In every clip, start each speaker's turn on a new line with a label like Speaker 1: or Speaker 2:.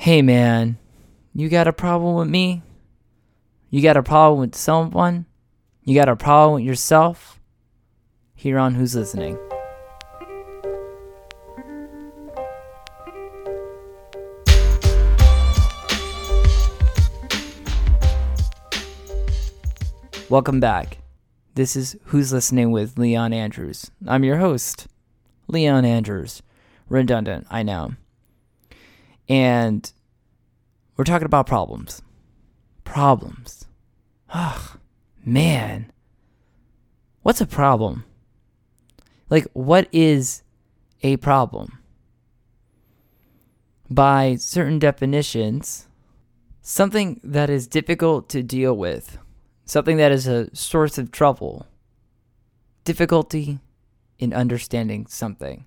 Speaker 1: Hey man, you got a problem with me? You got a problem with someone? You got a problem with yourself? Here on Who's Listening. Welcome back. This is Who's Listening with Leon Andrews. I'm your host, Leon Andrews. Redundant, I know. And we're talking about problems. Problems. Ugh, man. What's a problem? Like, what is a problem? By certain definitions, something that is difficult to deal with something that is a source of trouble, difficulty in understanding something.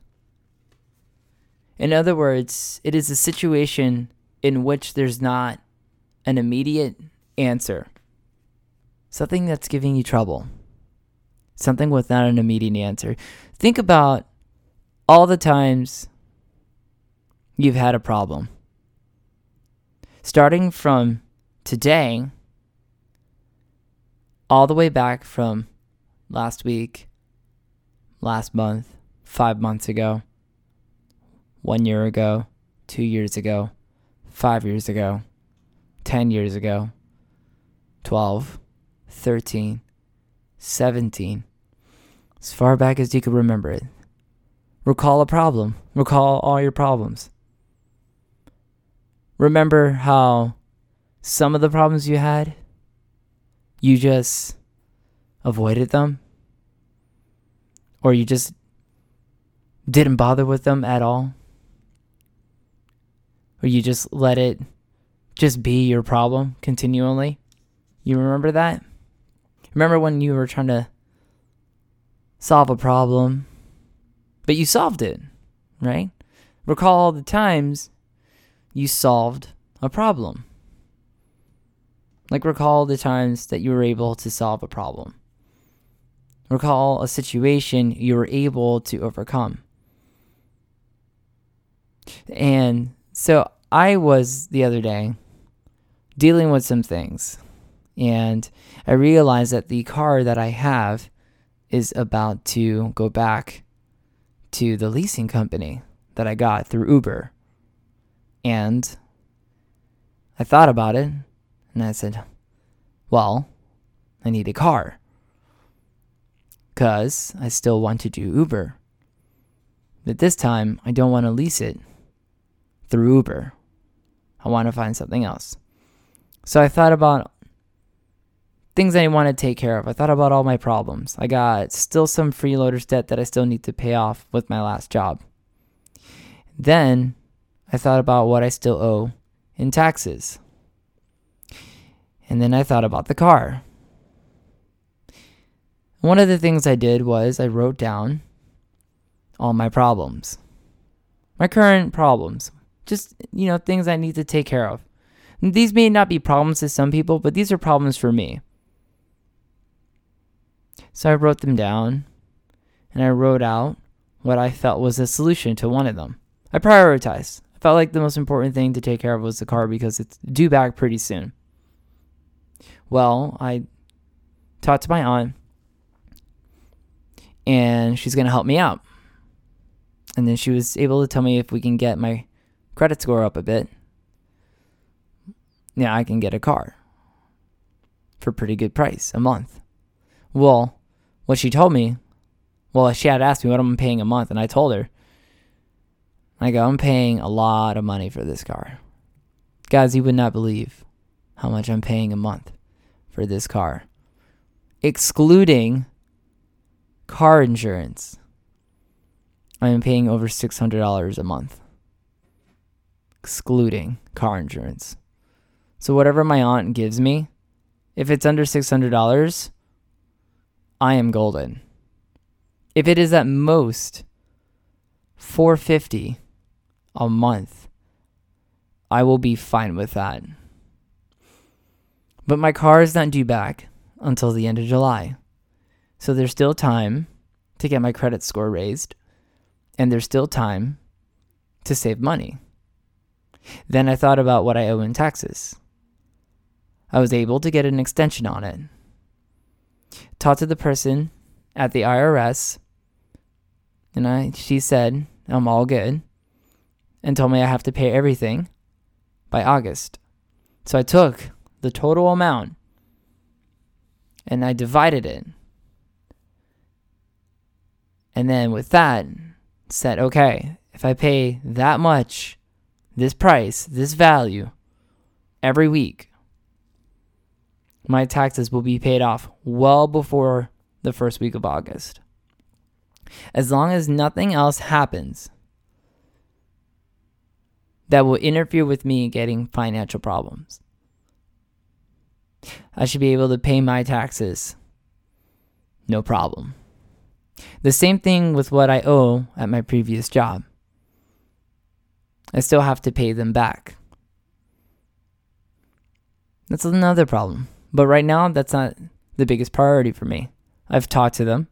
Speaker 1: In other words, it is a situation in which there's not an immediate answer, something that's giving you trouble, something without an immediate answer. Think about all the times you've had a problem. Starting from today, all the way back from last week, last month, five months ago, one year ago, two years ago, five years ago, 10 years ago, 12, 13, 17, as far back as you can remember it. Recall a problem. Recall all your problems. Remember how some of the problems you had you just avoided them or you just didn't bother with them at all or you just let it just be your problem continually you remember that remember when you were trying to solve a problem but you solved it right recall all the times you solved a problem like, recall the times that you were able to solve a problem. Recall a situation you were able to overcome. And so I was the other day dealing with some things, and I realized that the car that I have is about to go back to the leasing company that I got through Uber. And I thought about it and I said, Well, I need a car. Because I still want to do Uber. But this time, I don't want to lease it through Uber. I want to find something else. So I thought about things I want to take care of. I thought about all my problems. I got still some freeloaders debt that I still need to pay off with my last job. Then I thought about what I still owe in taxes. And then I thought about the car. One of the things I did was I wrote down all my problems, my current problems, just, you know, things I need to take care of. And these may not be problems to some people, but these are problems for me. So I wrote them down and I wrote out what I felt was a solution to one of them. I prioritized. I felt like the most important thing to take care of was the car because it's due back pretty soon. Well, I talked to my aunt, and she's going to help me out. And then she was able to tell me if we can get my credit score up a bit, yeah, I can get a car for pretty good price a month. Well, what she told me, well, she had asked me what I'm paying a month, and I told her, I go, I'm paying a lot of money for this car. Guys, you would not believe how much I'm paying a month for this car, excluding car insurance. I am paying over $600 a month, excluding car insurance. So, whatever my aunt gives me, if it's under $600, I am golden. If it is at most 450 a month, I will be fine with that. But my car is not due back until the end of July. So there's still time to get my credit score raised, and there's still time to save money. Then I thought about what I owe in taxes. I was able to get an extension on it. Talked to the person at the IRS, and I she said I'm all good, and told me I have to pay everything by August. So I took the total amount and I divided it. And then with that, said, okay, if I pay that much, this price, this value, every week, my taxes will be paid off well before the first week of August. As long as nothing else happens that will interfere with me getting financial problems. I should be able to pay my taxes. No problem. The same thing with what I owe at my previous job. I still have to pay them back. That's another problem. But right now, that's not the biggest priority for me. I've talked to them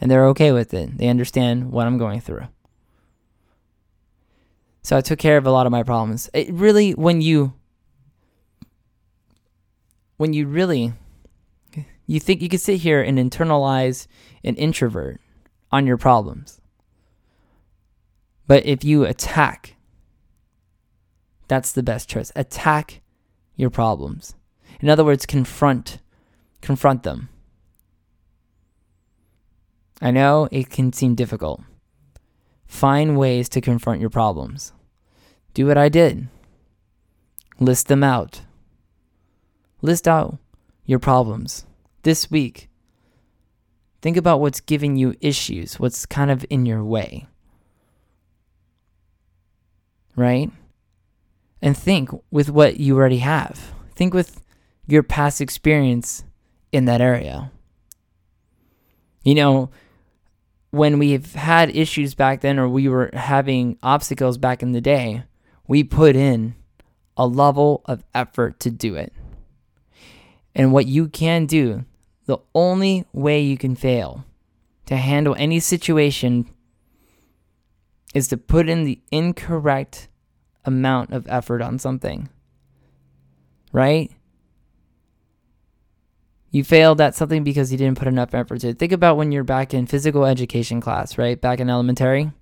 Speaker 1: and they're okay with it. They understand what I'm going through. So I took care of a lot of my problems. It really, when you, when you really, you think you can sit here and internalize an introvert on your problems. But if you attack, that's the best choice. Attack your problems. In other words, confront confront them. I know it can seem difficult. Find ways to confront your problems. Do what I did. List them out. List out your problems. This week, think about what's giving you issues, what's kind of in your way. Right? And think with what you already have. Think with your past experience in that area. You know, when we've had issues back then or we were having obstacles back in the day, we put in a level of effort to do it. And what you can do, the only way you can fail to handle any situation is to put in the incorrect amount of effort on something. Right? You failed at something because you didn't put enough effort to it. Think about when you're back in physical education class, right? Back in elementary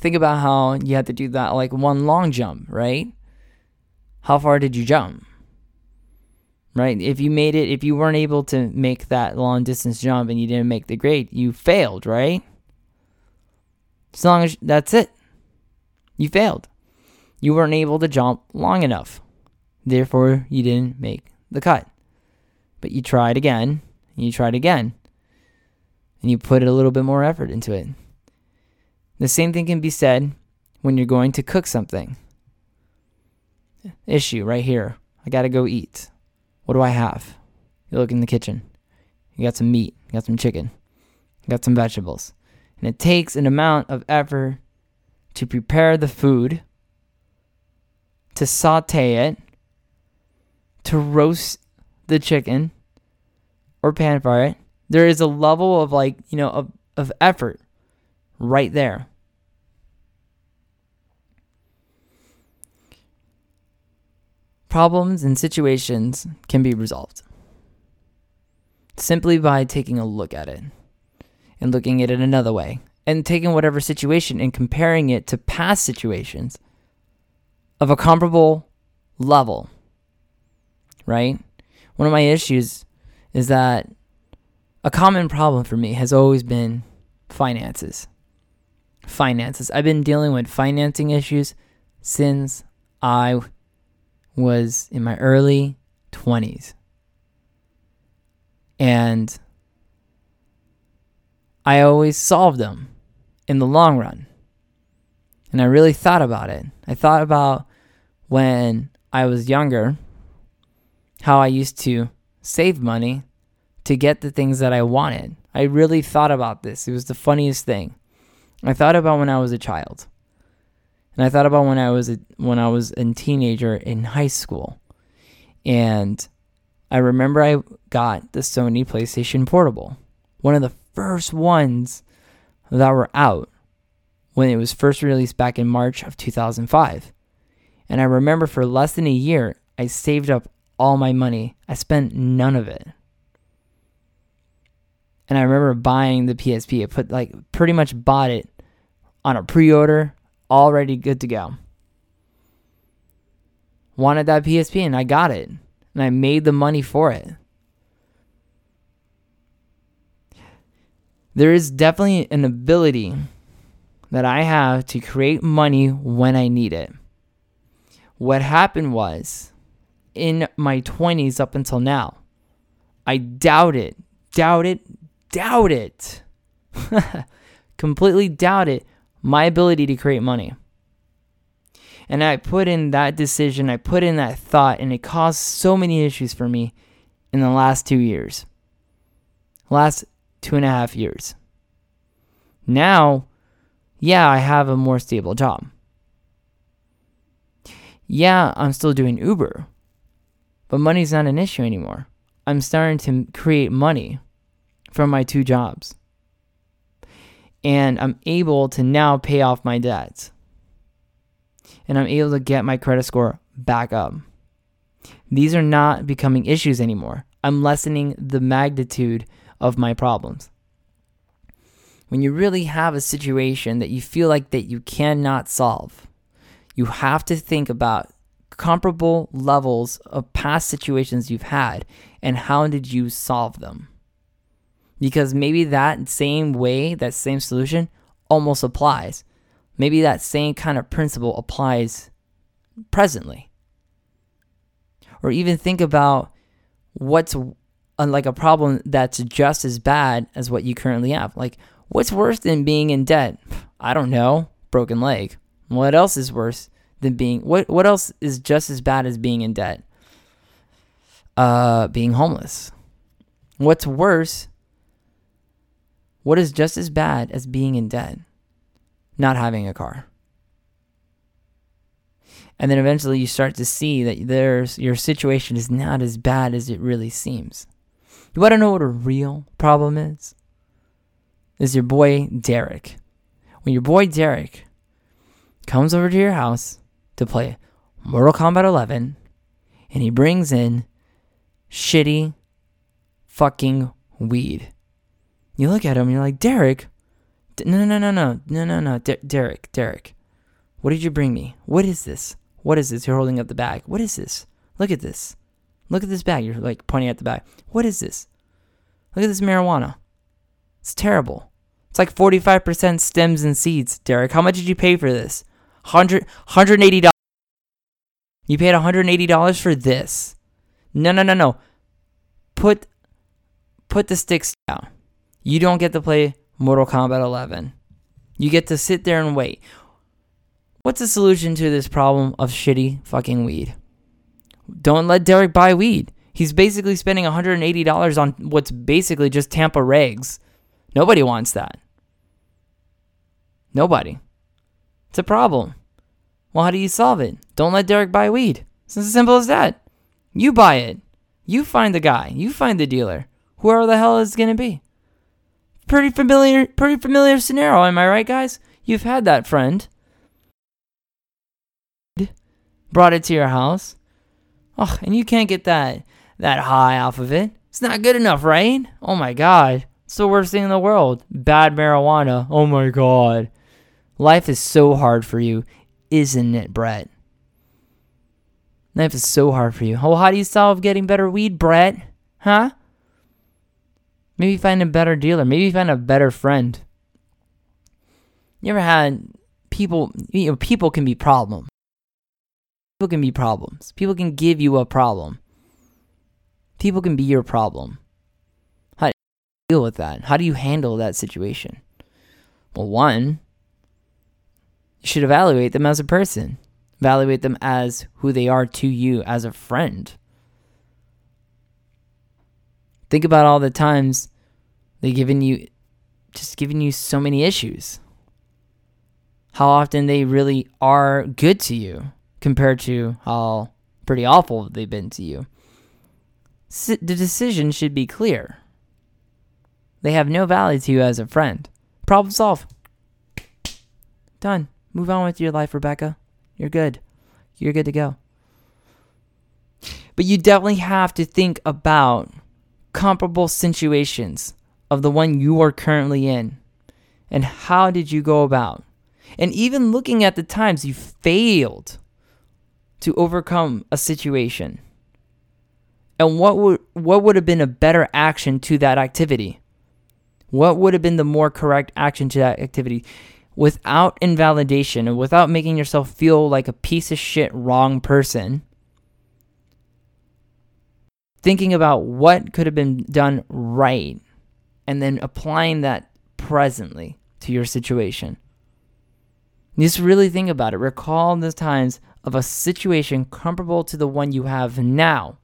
Speaker 1: think about how you had to do that like one long jump, right? How far did you jump? Right? If you made it, if you weren't able to make that long distance jump and you didn't make the grade, you failed, right? As long as that's it, you failed. You weren't able to jump long enough. Therefore, you didn't make the cut. But you tried again, and you tried again, and you put a little bit more effort into it. The same thing can be said when you're going to cook something. Issue right here. I got to go eat. What do I have? You look in the kitchen. You got some meat, you got some chicken, you got some vegetables. And it takes an amount of effort to prepare the food, to saute it, to roast the chicken or pan fry it. There is a level of like, you know, of, of effort right there. Problems and situations can be resolved simply by taking a look at it and looking at it another way and taking whatever situation and comparing it to past situations of a comparable level. Right? One of my issues is that a common problem for me has always been finances. Finances. I've been dealing with financing issues since I was in my early 20s. And I always solved them in the long run. And I really thought about it. I thought about when I was younger how I used to save money to get the things that I wanted. I really thought about this. It was the funniest thing. I thought about when I was a child. And I thought about when I was a, when I was a teenager in high school. And I remember I got the Sony PlayStation Portable. One of the first ones that were out when it was first released back in March of 2005. And I remember for less than a year, I saved up all my money. I spent none of it. And I remember buying the PSP. I put like pretty much bought it on a pre-order, already good to go. Wanted that PSP and I got it. And I made the money for it. There is definitely an ability that I have to create money when I need it. What happened was in my 20s up until now, I doubt it, doubt it, doubt it, completely doubt it, my ability to create money. And I put in that decision, I put in that thought, and it caused so many issues for me in the last two years, last two and a half years. Now, yeah, I have a more stable job. Yeah, I'm still doing Uber, but money's not an issue anymore. I'm starting to create money from my two jobs. And I'm able to now pay off my debts. And I'm able to get my credit score back up. These are not becoming issues anymore. I'm lessening the magnitude of my problems. When you really have a situation that you feel like that you cannot solve, you have to think about comparable levels of past situations you've had and how did you solve them because maybe that same way, that same solution almost applies. Maybe that same kind of principle applies presently. Or even think about what's uh, like a problem that's just as bad as what you currently have. Like, what's worse than being in debt? I don't know. Broken leg. What else is worse than being what what else is just as bad as being in debt? Uh being homeless. What's worse what is just as bad as being in debt? Not having a car. And then eventually you start to see that there's your situation is not as bad as it really seems. You want to know what a real problem is? Is your boy Derek. When your boy Derek comes over to your house to play Mortal Kombat 11 and he brings in shitty fucking weed. You look at him and you're like, Derek, no, no, no, no, no, no, no, De- Derek, Derek, what did you bring me? What is this? What is this? You're holding up the bag. What is this? Look at this. Look at this bag. You're like pointing at the bag. What is this? Look at this marijuana. It's terrible. It's like 45% stems and seeds, Derek. How much did you pay for this? 100 $180. You paid $180 for this. No, no, no, no. Put put the sticks down. You don't get to play Mortal Kombat 11. You get to sit there and wait. What's the solution to this problem of shitty fucking weed? Don't let Derek buy weed. He's basically spending $180 on what's basically just Tampa regs. Nobody wants that. Nobody. It's a problem. Well, how do you solve it? Don't let Derek buy weed. It's as simple as that. You buy it. You find the guy. You find the dealer. Whoever the hell is going to be pretty familiar pretty familiar scenario, am I right guys? You've had that friend. Brought it to your house. Oh, and you can't get that that high off of it. It's not good enough, right? Oh my god. It's the worst thing in the world. Bad marijuana. Oh my god. Life is so hard for you, isn't it, Brett? Life is so hard for you. Oh, how do you solve getting better weed, Brett? Huh? Maybe find a better dealer. Maybe find a better friend. You ever had people, you know, people can be problem. People can be problems. People can give you a problem. People can be your problem. How do you deal with that? How do you handle that situation? Well, one, you should evaluate them as a person. Evaluate them as who they are to you as a friend. Think about all the times they've given you just giving you so many issues. How often they really are good to you compared to how pretty awful they've been to you. the decision should be clear. They have no value to you as a friend. Problem solved. Done. Move on with your life, Rebecca. You're good. you're good to go. But you definitely have to think about comparable situations of the one you are currently in and how did you go about and even looking at the times you failed to overcome a situation and what would what would have been a better action to that activity what would have been the more correct action to that activity without invalidation and without making yourself feel like a piece of shit wrong person thinking about what could have been done right and then applying that presently to your situation. Just really think about it. Recall the times of a situation comparable to the one you have now.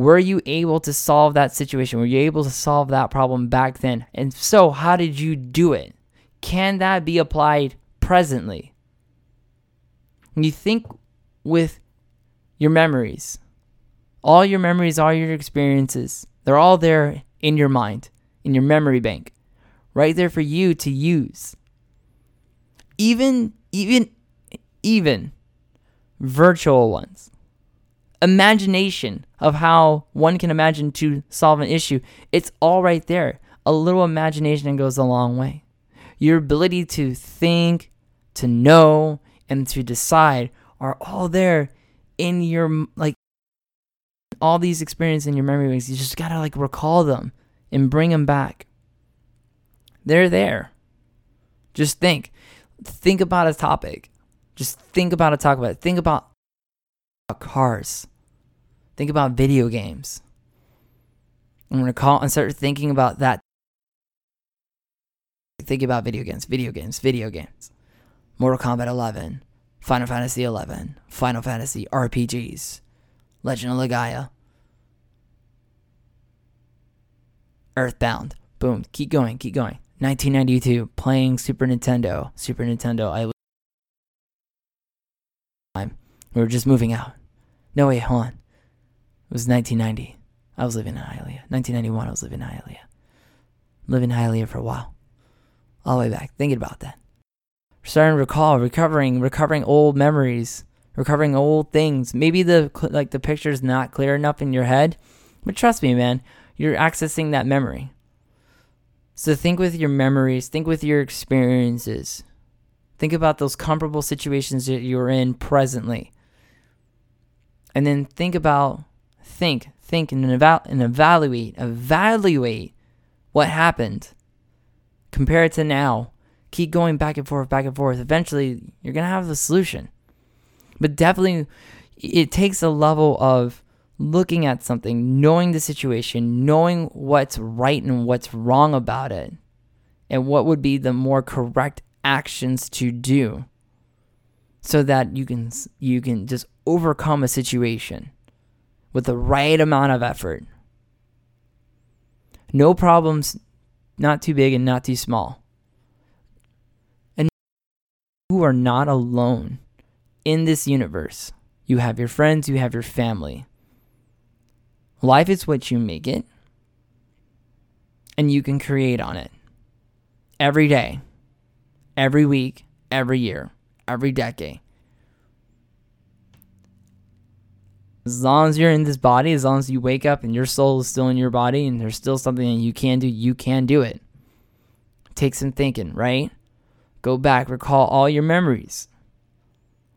Speaker 1: Were you able to solve that situation? Were you able to solve that problem back then? And so, how did you do it? Can that be applied presently? When you think with your memories, all your memories, all your experiences, they're all there in your mind, in your memory bank, right there for you to use. Even, even, even virtual ones. Imagination of how one can imagine to solve an issue, it's all right there. A little imagination goes a long way. Your ability to think, to know, and to decide are all there in your like all these experiences in your memory banks. You just gotta like recall them and bring them back. They're there. Just think. Think about a topic. Just think about a talk about it. Think about cars. Think about video games. I'm gonna call and start thinking about that. Think about video games, video games, video games. Mortal Kombat 11, Final Fantasy 11, Final Fantasy RPGs, Legend of Legaia, Earthbound. Boom. Keep going. Keep going. 1992. Playing Super Nintendo. Super Nintendo. I. was. We were just moving out. No, wait, hold on. It was 1990. I was living in Hialeah. 1991, I was living in Hialeah. Living in Hialeah for a while. All the way back. Thinking about that. Starting to recall, recovering, recovering old memories, recovering old things. Maybe the like the picture's not clear enough in your head, but trust me, man, you're accessing that memory. So think with your memories, think with your experiences. Think about those comparable situations that you're in presently. And then think about, think, think, and, eval- and evaluate, evaluate what happened. Compare it to now. Keep going back and forth, back and forth. Eventually, you're going to have the solution. But definitely, it takes a level of looking at something, knowing the situation, knowing what's right and what's wrong about it, and what would be the more correct actions to do so that you can you can just overcome a situation with the right amount of effort. No problems not too big and not too small. And you are not alone in this universe. You have your friends, you have your family. Life is what you make it, and you can create on it every day, every week, every year, every decade. As long as you're in this body, as long as you wake up and your soul is still in your body and there's still something that you can do, you can do it. Take some thinking, right? Go back, recall all your memories.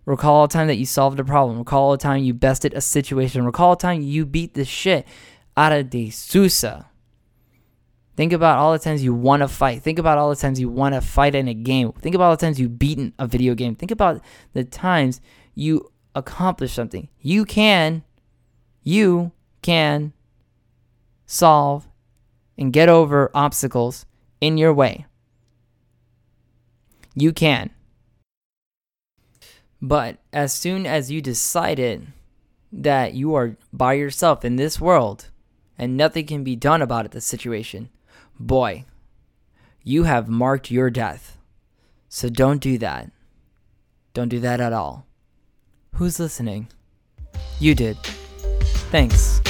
Speaker 1: Recall a time that you solved a problem. Recall a time you bested a situation. Recall a time you beat the shit out of De Sousa. Think about all the times you want to fight. Think about all the times you want to fight in a game. Think about all the times you've beaten a video game. Think about the times you accomplished something. You can, you can solve and get over obstacles in your way. You can. But as soon as you decided that you are by yourself in this world and nothing can be done about it, the situation, boy, you have marked your death. So don't do that. Don't do that at all. Who's listening? You did. Thanks.